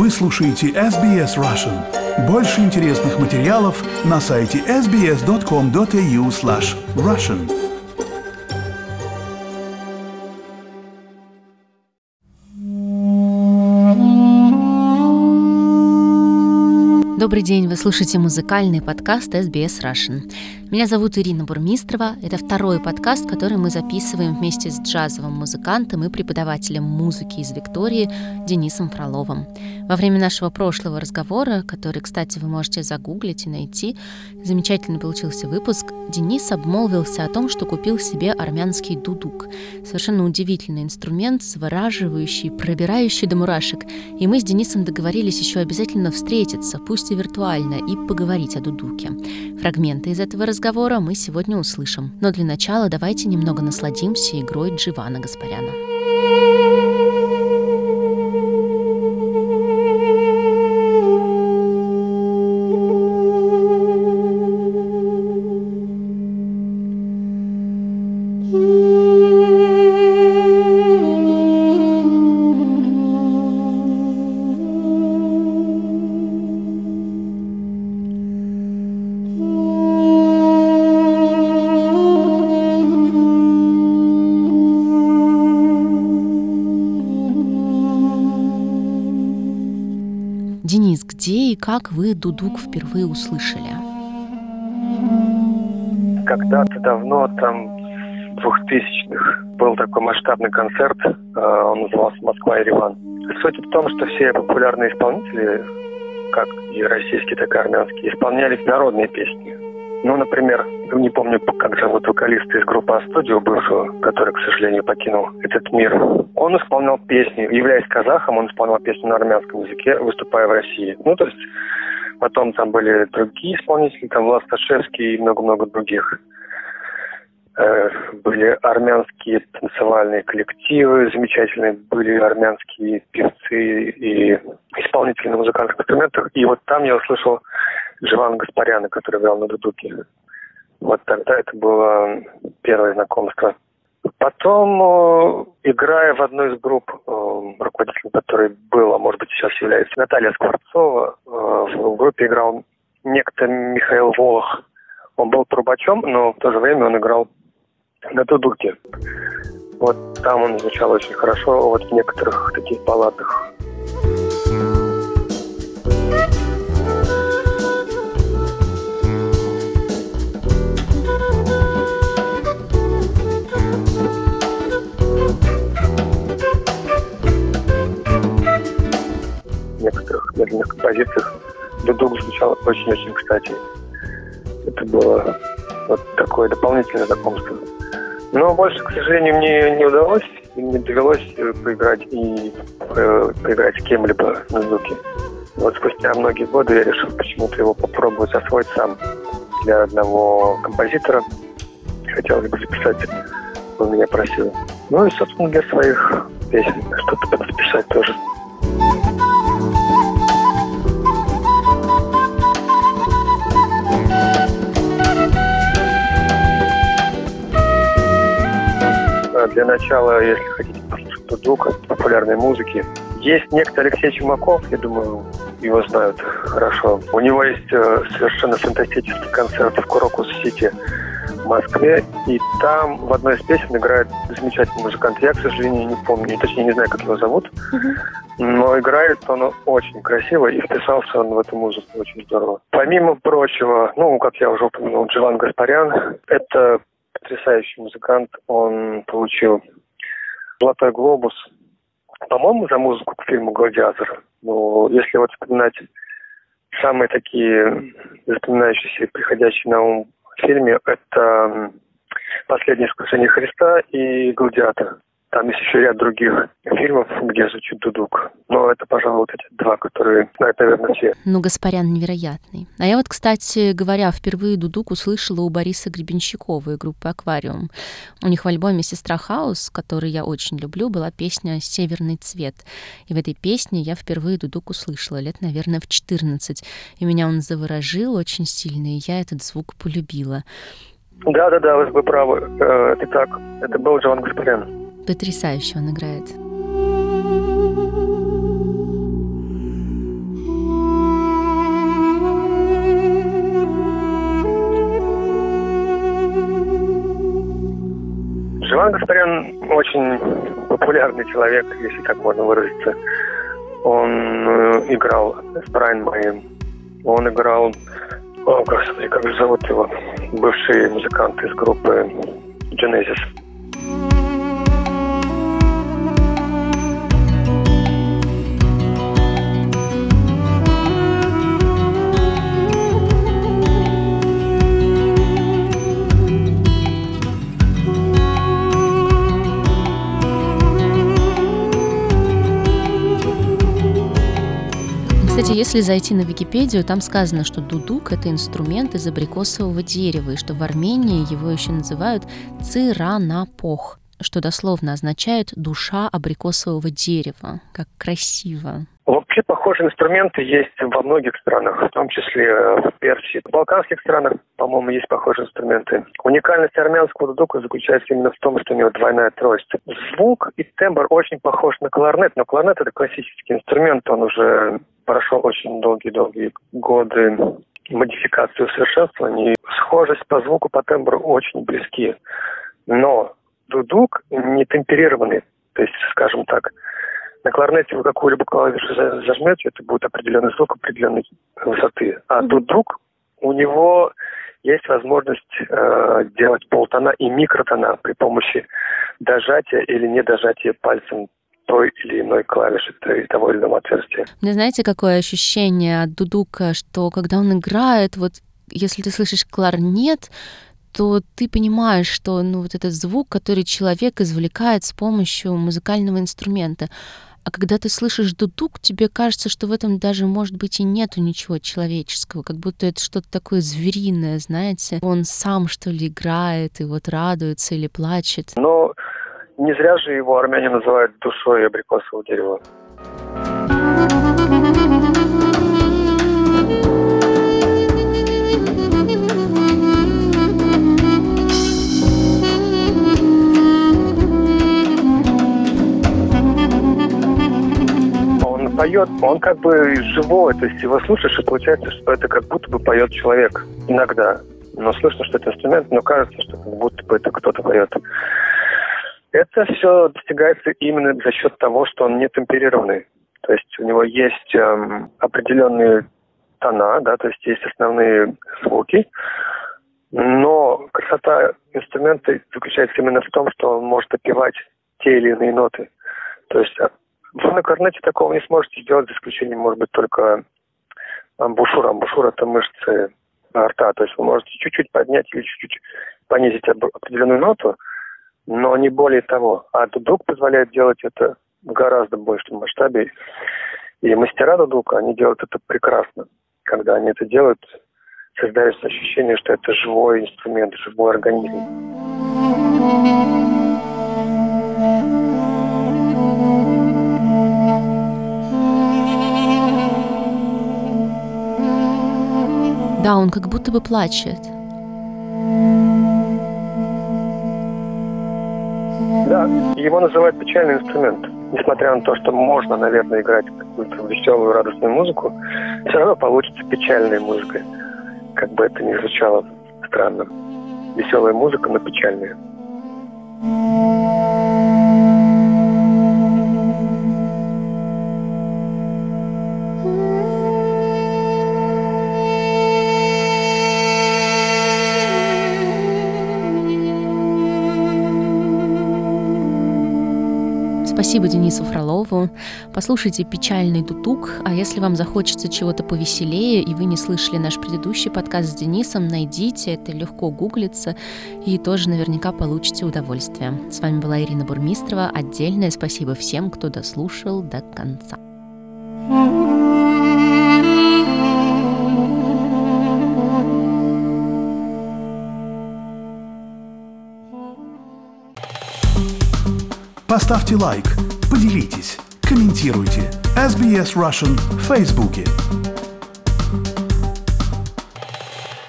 Вы слушаете SBS Russian. Больше интересных материалов на сайте sbs.com.au slash russian. Добрый день, вы слушаете музыкальный подкаст SBS Russian. Меня зовут Ирина Бурмистрова. Это второй подкаст, который мы записываем вместе с джазовым музыкантом и преподавателем музыки из Виктории Денисом Фроловым. Во время нашего прошлого разговора, который, кстати, вы можете загуглить и найти, замечательно получился выпуск, Денис обмолвился о том, что купил себе армянский дудук. Совершенно удивительный инструмент, завораживающий, пробирающий до мурашек. И мы с Денисом договорились еще обязательно встретиться, пусть и виртуально, и поговорить о дудуке. Фрагменты из этого разговора разговора мы сегодня услышим. Но для начала давайте немного насладимся игрой Дживана Гаспаряна. Как вы дудук впервые услышали? Когда-то давно, там, в 2000-х, был такой масштабный концерт, э, он назывался «Москва и Ереван». Суть в том, что все популярные исполнители, как и российские, так и армянские, исполняли народные песни. Ну, например, не помню, как зовут вокалиста из группы А-студио бывшего, который, к сожалению, покинул этот мир. Он исполнял песни, являясь казахом, он исполнял песни на армянском языке, выступая в России. Ну, то есть потом там были другие исполнители, там Влад Сташевский и много-много других. Э, были армянские танцевальные коллективы замечательные, были армянские певцы и исполнители на музыкальных инструментах. И вот там я услышал Живан Гаспаряна, который играл на дудуке. Вот тогда это было первое знакомство. Потом, э, играя в одной из групп, э, руководителем которой был, а может быть сейчас является Наталья Скворцова, э, в группе играл некто Михаил Волох. Он был трубачом, но в то же время он играл на дудуке. Вот там он звучал очень хорошо, вот в некоторых таких балладах композициях дудук звучал очень-очень кстати. Это было вот такое дополнительное знакомство. Но больше, к сожалению, мне не удалось, не довелось э, поиграть и э, поиграть с кем-либо на дудуке. Вот спустя многие годы я решил почему-то его попробовать освоить сам для одного композитора. Хотелось бы записать, он меня просил. Ну и, собственно, для своих песен что-то подписать тоже. Для начала, если хотите послушать дудук популярной музыки. Есть некто Алексей Чумаков, я думаю, его знают хорошо. У него есть э, совершенно фантастический концерт в Курокус-Сити в Москве, и там в одной из песен играет замечательный музыкант. Я, к сожалению, не помню, точнее не знаю, как его зовут, но играет он очень красиво, и вписался он в эту музыку очень здорово. Помимо прочего, ну, как я уже упомянул, Дживан Гаспарян, это потрясающий музыкант. Он получил «Золотой глобус», по-моему, за музыку к фильму «Гладиатор». Но если вот вспоминать самые такие запоминающиеся приходящие на ум фильме, это «Последнее искушение Христа» и «Гладиатор». Там есть еще ряд других фильмов, где звучит дудук. Но это, пожалуй, вот эти два, которые знают, наверное, все. Ну, Гаспарян невероятный. А я вот, кстати говоря, впервые дудук услышала у Бориса Гребенщикова и группы «Аквариум». У них в альбоме «Сестра Хаус», который я очень люблю, была песня «Северный цвет». И в этой песне я впервые дудук услышала лет, наверное, в 14. И меня он заворожил очень сильно, и я этот звук полюбила. Да-да-да, вы правы. Э, это так. Это был Джон Гаспарян. Потрясающе он играет. Живан Гаспарян очень популярный человек, если так можно выразиться. Он э, играл с Брайан Майем. Он играл... О, господи, как же зовут его? Бывший музыкант из группы Genesis. Если зайти на Википедию, там сказано, что дудук – это инструмент из абрикосового дерева, и что в Армении его еще называют циранапох, что дословно означает «душа абрикосового дерева». Как красиво. Вообще похожие инструменты есть во многих странах, в том числе э, в Персии. В балканских странах, по-моему, есть похожие инструменты. Уникальность армянского дудука заключается именно в том, что у него двойная трость. Звук и тембр очень похож на кларнет, но кларнет – это классический инструмент, он уже прошел очень долгие-долгие годы модификации усовершенствований. Схожесть по звуку, по тембру очень близки. Но дудук не темперированный, то есть, скажем так, на кларнете вы какую-либо клавишу зажмете, это будет определенный звук определенной высоты. А дудук, у него есть возможность э, делать полтона и микротона при помощи дожатия или недожатия пальцем той или иной клавиши того или иного отверстия. Мне знаете, какое ощущение от дудука, что когда он играет, вот если ты слышишь кларнет, то ты понимаешь, что ну, вот этот звук, который человек извлекает с помощью музыкального инструмента. А когда ты слышишь дудук, тебе кажется, что в этом даже, может быть, и нету ничего человеческого, как будто это что-то такое звериное, знаете. Он сам, что ли, играет и вот радуется или плачет. Но не зря же его армяне называют душой абрикосового дерева. Поет, он как бы живой, то есть его слушаешь, и получается, что это как будто бы поет человек иногда. Но слышно, что это инструмент, но кажется, что как будто бы это кто-то поет. Это все достигается именно за счет того, что он не темперированный. То есть у него есть эм, определенные тона, да, то есть есть основные звуки, но красота инструмента заключается именно в том, что он может опевать те или иные ноты. То есть вы на корнете такого не сможете сделать, за исключением, может быть, только амбушюра. Амбушюра – это мышцы рта. То есть вы можете чуть-чуть поднять или чуть-чуть понизить определенную ноту – но не более того. А дудук позволяет делать это в гораздо большем масштабе. И мастера дудука, они делают это прекрасно. Когда они это делают, создается ощущение, что это живой инструмент, живой организм. Да, он как будто бы плачет. Да, его называют печальный инструмент. Несмотря на то, что можно, наверное, играть какую-то веселую, радостную музыку, все равно получится печальная музыка. Как бы это ни звучало странно. Веселая музыка, но печальная. Денису Фролову. Послушайте «Печальный дутук», а если вам захочется чего-то повеселее, и вы не слышали наш предыдущий подкаст с Денисом, найдите, это легко гуглится, и тоже наверняка получите удовольствие. С вами была Ирина Бурмистрова. Отдельное спасибо всем, кто дослушал до конца. Поставьте лайк, поделитесь, комментируйте. SBS Russian в Фейсбуке.